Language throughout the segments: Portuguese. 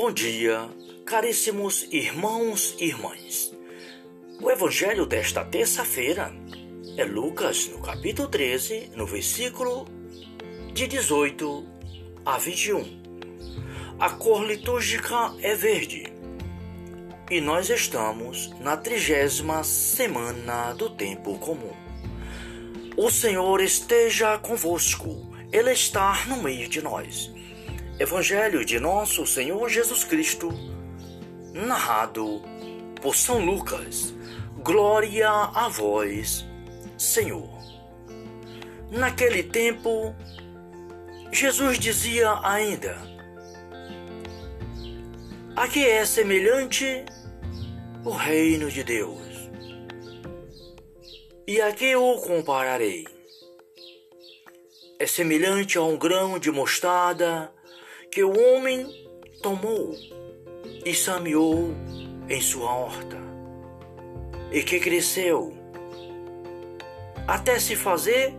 Bom dia, caríssimos irmãos e irmãs. O evangelho desta terça-feira é Lucas, no capítulo 13, no versículo de 18 a 21. A cor litúrgica é verde e nós estamos na trigésima semana do tempo comum. O Senhor esteja convosco, Ele está no meio de nós. Evangelho de nosso Senhor Jesus Cristo, narrado por São Lucas. Glória a vós, Senhor. Naquele tempo, Jesus dizia ainda: A que é semelhante o reino de Deus? E a que o compararei? É semelhante a um grão de mostarda que o homem tomou e semeou em sua horta, e que cresceu até se fazer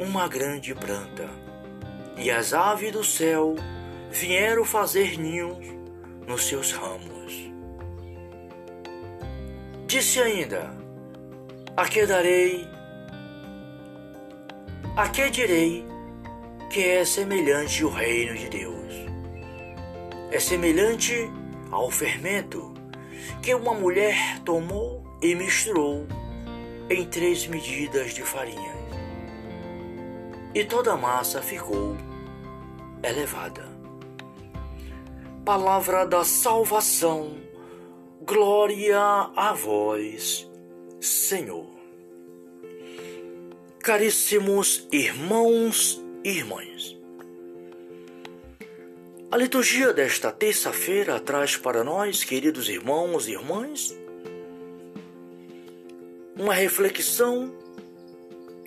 uma grande planta, e as aves do céu vieram fazer ninhos nos seus ramos. Disse ainda: A que darei? A que direi que é semelhante o reino de Deus? é semelhante ao fermento que uma mulher tomou e misturou em três medidas de farinha. E toda a massa ficou elevada. Palavra da salvação, glória a vós, Senhor. Caríssimos irmãos irmãs, a liturgia desta terça-feira traz para nós, queridos irmãos e irmãs, uma reflexão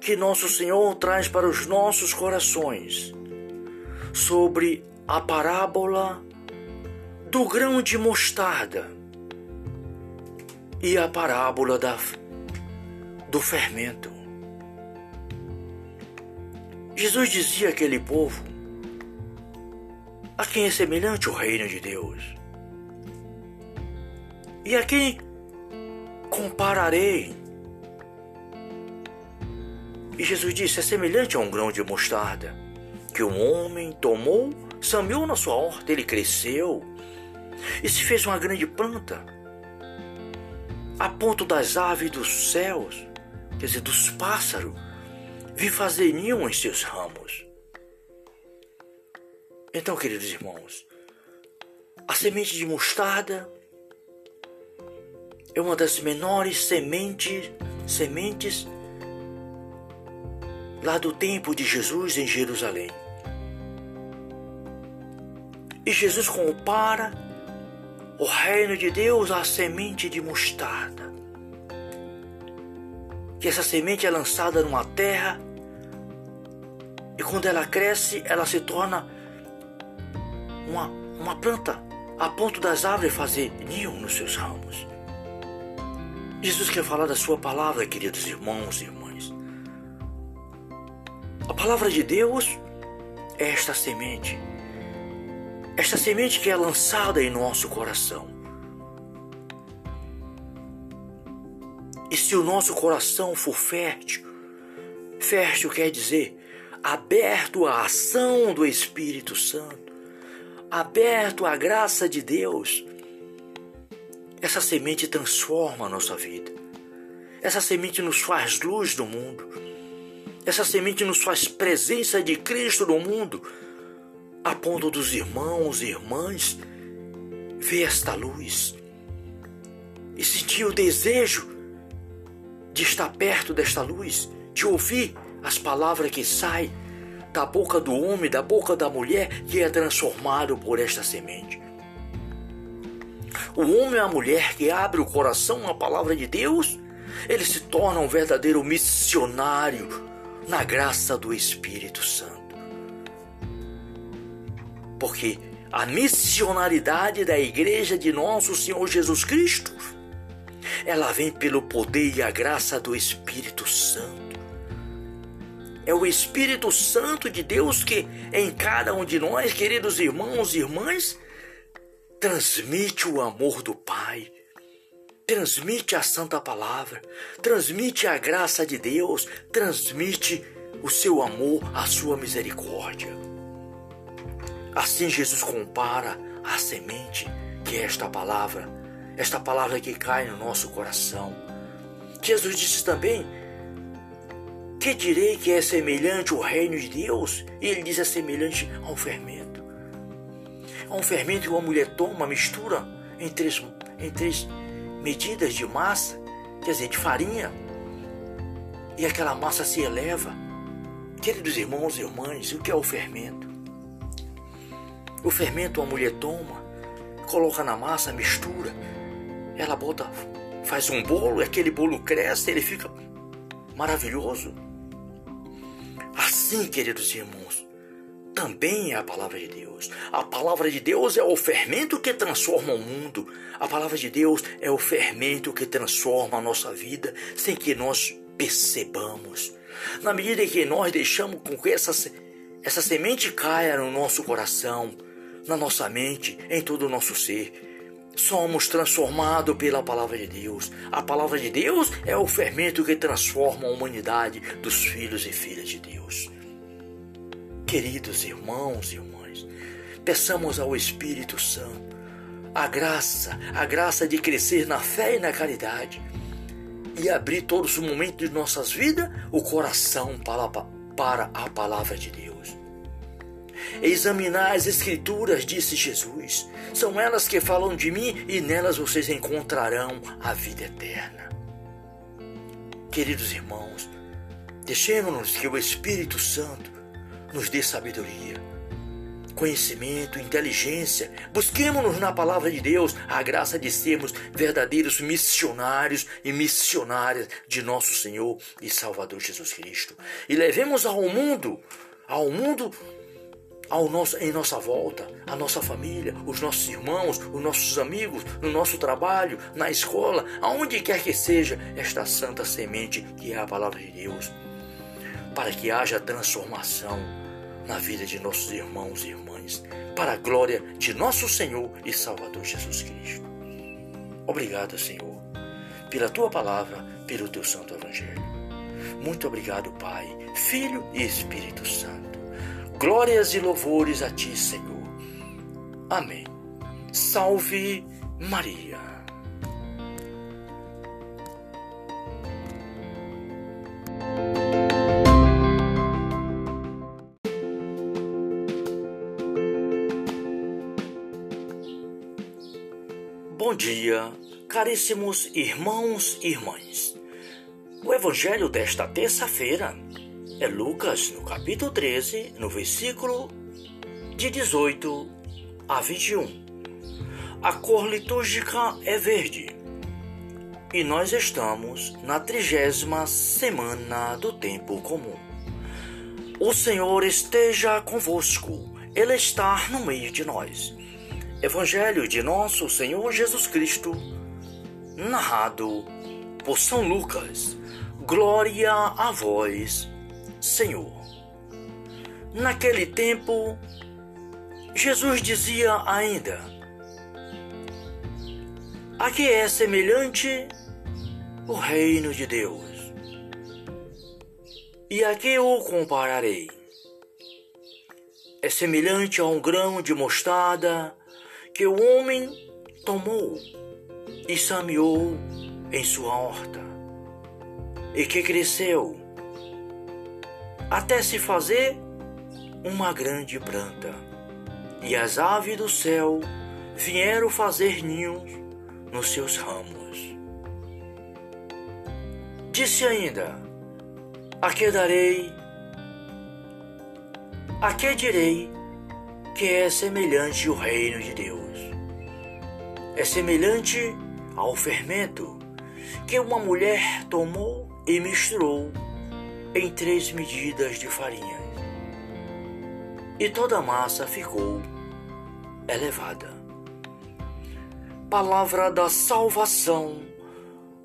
que Nosso Senhor traz para os nossos corações sobre a parábola do grão de mostarda e a parábola da, do fermento. Jesus dizia àquele povo a quem é semelhante o reino de Deus? E a quem compararei? E Jesus disse: é semelhante a um grão de mostarda que um homem tomou, semeou na sua horta, ele cresceu e se fez uma grande planta, a ponto das aves dos céus, quer dizer, dos pássaros, vir fazer ninho em seus ramos. Então, queridos irmãos, a semente de mostarda é uma das menores sementes, sementes lá do tempo de Jesus em Jerusalém. E Jesus compara o reino de Deus à semente de mostarda. Que essa semente é lançada numa terra e quando ela cresce, ela se torna uma, uma planta a ponto das árvores fazer ninho nos seus ramos. Jesus quer falar da sua palavra, queridos irmãos e irmãs. A palavra de Deus é esta semente. Esta semente que é lançada em nosso coração. E se o nosso coração for fértil, fértil quer dizer aberto à ação do Espírito Santo, aberto à graça de Deus, essa semente transforma a nossa vida. Essa semente nos faz luz do mundo. Essa semente nos faz presença de Cristo no mundo, a ponto dos irmãos e irmãs ver esta luz e sentir o desejo de estar perto desta luz, de ouvir as palavras que saem da boca do homem, da boca da mulher, que é transformado por esta semente. O homem e a mulher que abre o coração à palavra de Deus, ele se torna um verdadeiro missionário na graça do Espírito Santo. Porque a missionaridade da igreja de nosso Senhor Jesus Cristo, ela vem pelo poder e a graça do Espírito Santo. É o Espírito Santo de Deus que em cada um de nós, queridos irmãos e irmãs, transmite o amor do Pai, transmite a Santa Palavra, transmite a graça de Deus, transmite o seu amor, a sua misericórdia. Assim Jesus compara a semente, que é esta palavra, esta palavra que cai no nosso coração. Jesus disse também: Que direi que é semelhante ao reino de Deus? E ele diz: é semelhante ao fermento. É um fermento que uma mulher toma, mistura em três, em três medidas de massa, quer dizer, de farinha, e aquela massa se eleva. Queridos irmãos e irmãs, o que é o fermento? O fermento a mulher toma, coloca na massa, mistura, ela bota, faz um bolo, e aquele bolo cresce, ele fica maravilhoso. Assim, queridos irmãos, também é a palavra de Deus. A palavra de Deus é o fermento que transforma o mundo. A palavra de Deus é o fermento que transforma a nossa vida sem que nós percebamos. Na medida que nós deixamos com que essa, essa semente caia no nosso coração, na nossa mente, em todo o nosso ser, somos transformados pela palavra de Deus. A palavra de Deus é o fermento que transforma a humanidade dos filhos e filhas de Deus. Queridos irmãos e irmãs, peçamos ao Espírito Santo a graça, a graça de crescer na fé e na caridade e abrir todos os momentos de nossas vidas o coração para, para a palavra de Deus. Examinar as Escrituras, disse Jesus, são elas que falam de mim e nelas vocês encontrarão a vida eterna. Queridos irmãos, deixemos-nos que o Espírito Santo nos dê sabedoria, conhecimento, inteligência. Busquemos-nos na palavra de Deus a graça de sermos verdadeiros missionários e missionárias de nosso Senhor e Salvador Jesus Cristo. E levemos ao mundo, ao mundo ao nosso, em nossa volta, a nossa família, os nossos irmãos, os nossos amigos, no nosso trabalho, na escola, aonde quer que seja, esta santa semente que é a palavra de Deus, para que haja transformação na vida de nossos irmãos e irmãs, para a glória de nosso Senhor e Salvador Jesus Cristo. Obrigado, Senhor, pela tua palavra, pelo teu santo evangelho. Muito obrigado, Pai, Filho e Espírito Santo. Glórias e louvores a ti, Senhor. Amém. Salve Maria. Bom dia, caríssimos irmãos e irmãs. O evangelho desta terça-feira é Lucas, no capítulo 13, no versículo de 18 a 21. A cor litúrgica é verde e nós estamos na trigésima semana do tempo comum. O Senhor esteja convosco, Ele está no meio de nós. Evangelho de nosso Senhor Jesus Cristo, narrado por São Lucas. Glória a vós, Senhor. Naquele tempo, Jesus dizia ainda: A que é semelhante o reino de Deus? E a que o compararei? É semelhante a um grão de mostarda que o homem tomou e semeou em sua horta, e que cresceu até se fazer uma grande planta, e as aves do céu vieram fazer ninhos nos seus ramos. Disse ainda: A que darei? A que direi que é semelhante o reino de Deus? é semelhante ao fermento que uma mulher tomou e misturou em três medidas de farinha. E toda a massa ficou elevada. Palavra da salvação,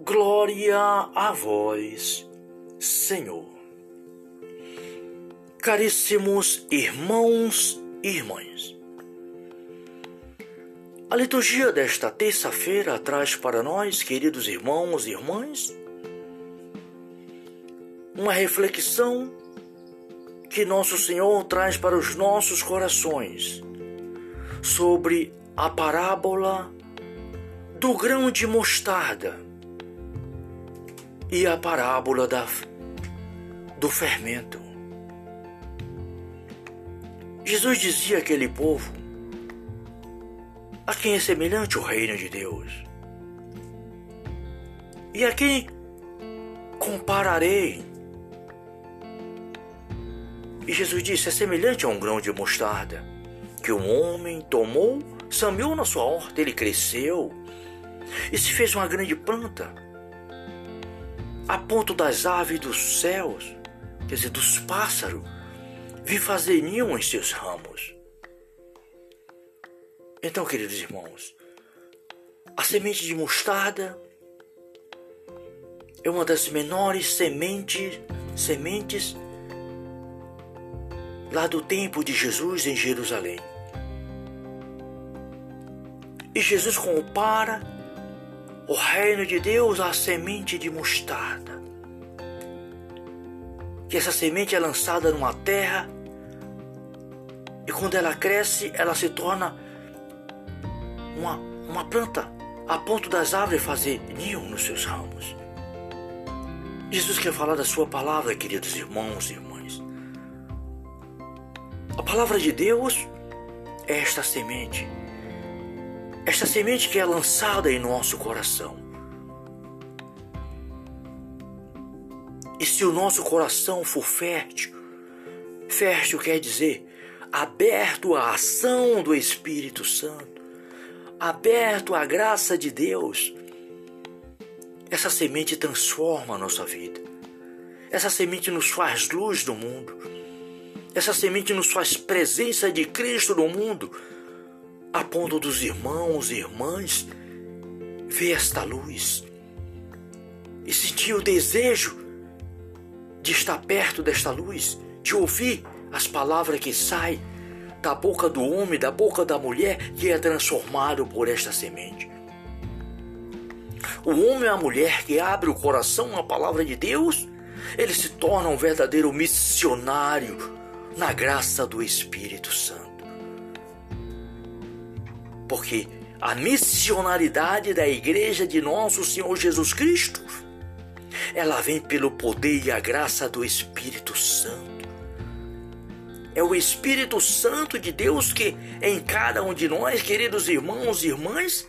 glória a vós, Senhor. Caríssimos irmãos irmãs, A liturgia desta terça-feira traz para nós, queridos irmãos e irmãs, uma reflexão que Nosso Senhor traz para os nossos corações sobre a parábola do grão de mostarda e a parábola da, do fermento. Jesus dizia àquele povo: A quem é semelhante o reino de Deus? E a quem compararei? E Jesus disse: É semelhante a um grão de mostarda que um homem tomou, semeou na sua horta, ele cresceu e se fez uma grande planta, a ponto das aves dos céus, quer dizer, dos pássaros, vir fazer ninho em seus ramos. Então, queridos irmãos, a semente de mostarda é uma das menores sementes, sementes lá do tempo de Jesus em Jerusalém. E Jesus compara o reino de Deus à semente de mostarda. Que essa semente é lançada numa terra e quando ela cresce, ela se torna uma, uma planta a ponto das árvores fazer ninho nos seus ramos. Jesus quer falar da sua palavra, queridos irmãos e irmãs. A palavra de Deus é esta semente. Esta semente que é lançada em nosso coração. E se o nosso coração for fértil, fértil quer dizer aberto à ação do Espírito Santo, aberto à graça de Deus, essa semente transforma a nossa vida. Essa semente nos faz luz do mundo. Essa semente nos faz presença de Cristo no mundo, a ponto dos irmãos e irmãs ver esta luz e sentir o desejo de estar perto desta luz, de ouvir as palavras que saem da boca do homem, da boca da mulher, que é transformado por esta semente. O homem e a mulher que abre o coração à palavra de Deus, ele se torna um verdadeiro missionário na graça do Espírito Santo. Porque a missionaridade da igreja de nosso Senhor Jesus Cristo, ela vem pelo poder e a graça do Espírito Santo. É o Espírito Santo de Deus que em cada um de nós, queridos irmãos e irmãs,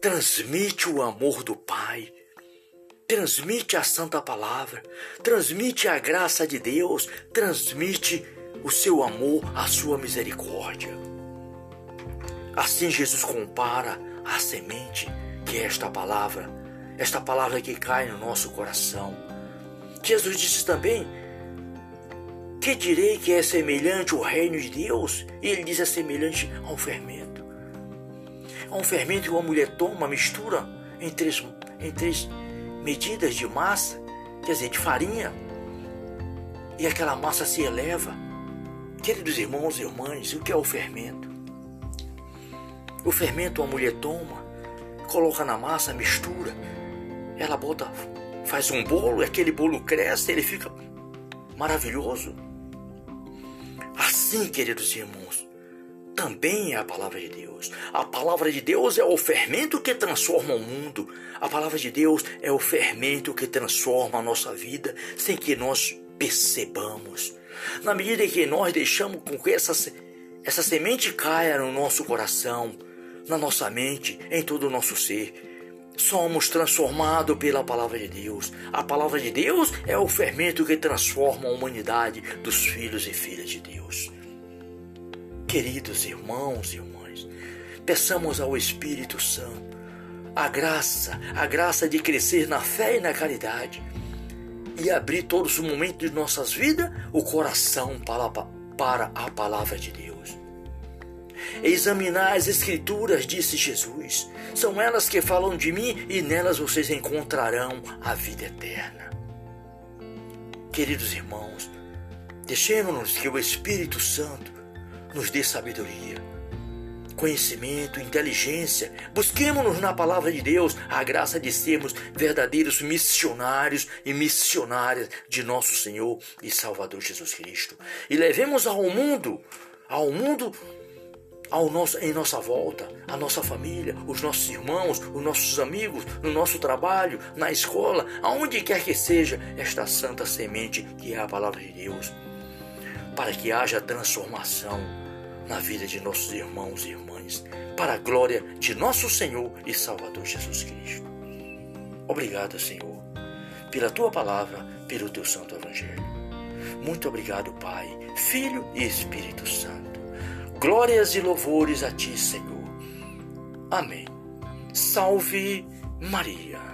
transmite o amor do Pai, transmite a Santa Palavra, transmite a graça de Deus, transmite o seu amor, a sua misericórdia. Assim Jesus compara a semente que é esta palavra, esta palavra que cai no nosso coração. Jesus disse também que direi que é semelhante ao reino de Deus? E ele diz é semelhante a um fermento. A um fermento que uma mulher toma, mistura em três, em três medidas de massa, quer dizer, de farinha, e aquela massa se eleva. Queridos irmãos e irmãs, o que é o fermento? O fermento a mulher toma, coloca na massa, mistura, ela bota, faz um bolo, aquele bolo cresce, ele fica maravilhoso. Assim, queridos irmãos, também é a palavra de Deus. A palavra de Deus é o fermento que transforma o mundo. A palavra de Deus é o fermento que transforma a nossa vida sem que nós percebamos. Na medida que nós deixamos com que essa, essa semente caia no nosso coração, na nossa mente, em todo o nosso ser, somos transformados pela palavra de Deus. A palavra de Deus é o fermento que transforma a humanidade dos filhos e filhas de Deus. Queridos irmãos e irmãs, peçamos ao Espírito Santo a graça, a graça de crescer na fé e na caridade e abrir todos os momentos de nossas vidas o coração para, para a palavra de Deus. Examinar as Escrituras, disse Jesus. São elas que falam de mim e nelas vocês encontrarão a vida eterna. Queridos irmãos, deixemos-nos que o Espírito Santo nos dê sabedoria, conhecimento, inteligência. Busquemos-nos na palavra de Deus a graça de sermos verdadeiros missionários e missionárias de nosso Senhor e Salvador Jesus Cristo. E levemos ao mundo, ao mundo ao nosso, em nossa volta, a nossa família, os nossos irmãos, os nossos amigos, no nosso trabalho, na escola, aonde quer que seja, esta santa semente que é a palavra de Deus, para que haja transformação na vida de nossos irmãos e irmãs, para a glória de nosso Senhor e Salvador Jesus Cristo. Obrigado, Senhor, pela tua palavra, pelo teu santo evangelho. Muito obrigado, Pai, Filho e Espírito Santo. Glórias e louvores a ti, Senhor. Amém. Salve Maria.